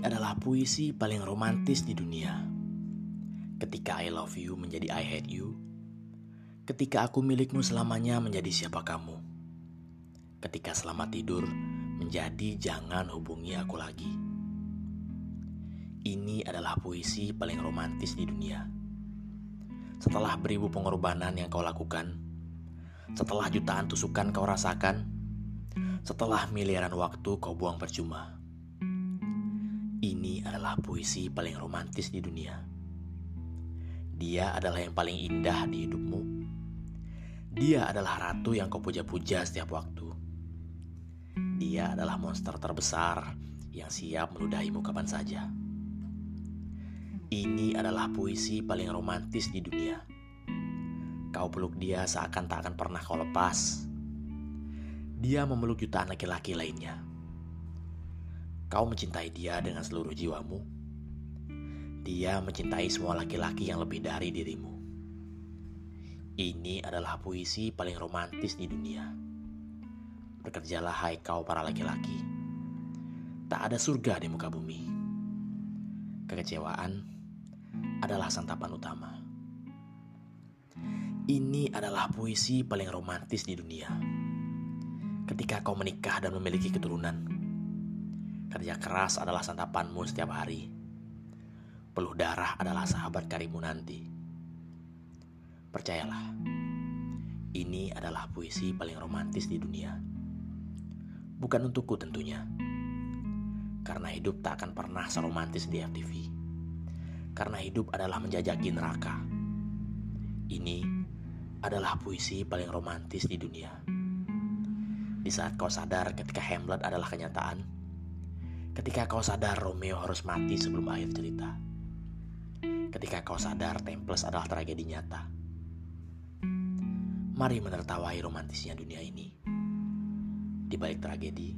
adalah puisi paling romantis di dunia. Ketika I love you menjadi I hate you, ketika aku milikmu selamanya menjadi siapa kamu, ketika selamat tidur menjadi jangan hubungi aku lagi. Ini adalah puisi paling romantis di dunia. Setelah beribu pengorbanan yang kau lakukan, setelah jutaan tusukan kau rasakan, setelah miliaran waktu kau buang percuma ini adalah puisi paling romantis di dunia. Dia adalah yang paling indah di hidupmu. Dia adalah ratu yang kau puja-puja setiap waktu. Dia adalah monster terbesar yang siap meludahimu kapan saja. Ini adalah puisi paling romantis di dunia. Kau peluk dia seakan tak akan pernah kau lepas. Dia memeluk jutaan laki-laki lainnya Kau mencintai dia dengan seluruh jiwamu. Dia mencintai semua laki-laki yang lebih dari dirimu. Ini adalah puisi paling romantis di dunia. Bekerjalah hai kau para laki-laki. Tak ada surga di muka bumi. Kekecewaan adalah santapan utama. Ini adalah puisi paling romantis di dunia. Ketika kau menikah dan memiliki keturunan, Kerja keras adalah santapanmu setiap hari. Peluh darah adalah sahabat karimu nanti. Percayalah, ini adalah puisi paling romantis di dunia. Bukan untukku tentunya. Karena hidup tak akan pernah seromantis di FTV. Karena hidup adalah menjajaki neraka. Ini adalah puisi paling romantis di dunia. Di saat kau sadar ketika Hamlet adalah kenyataan, Ketika kau sadar Romeo harus mati sebelum akhir cerita. Ketika kau sadar Temples adalah tragedi nyata. Mari menertawai romantisnya dunia ini. Di balik tragedi,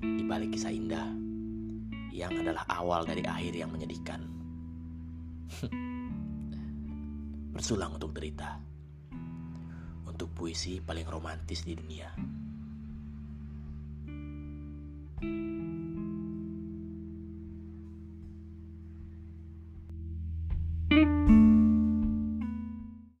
di balik kisah indah, yang adalah awal dari akhir yang menyedihkan. Bersulang untuk derita. Untuk puisi paling romantis di dunia.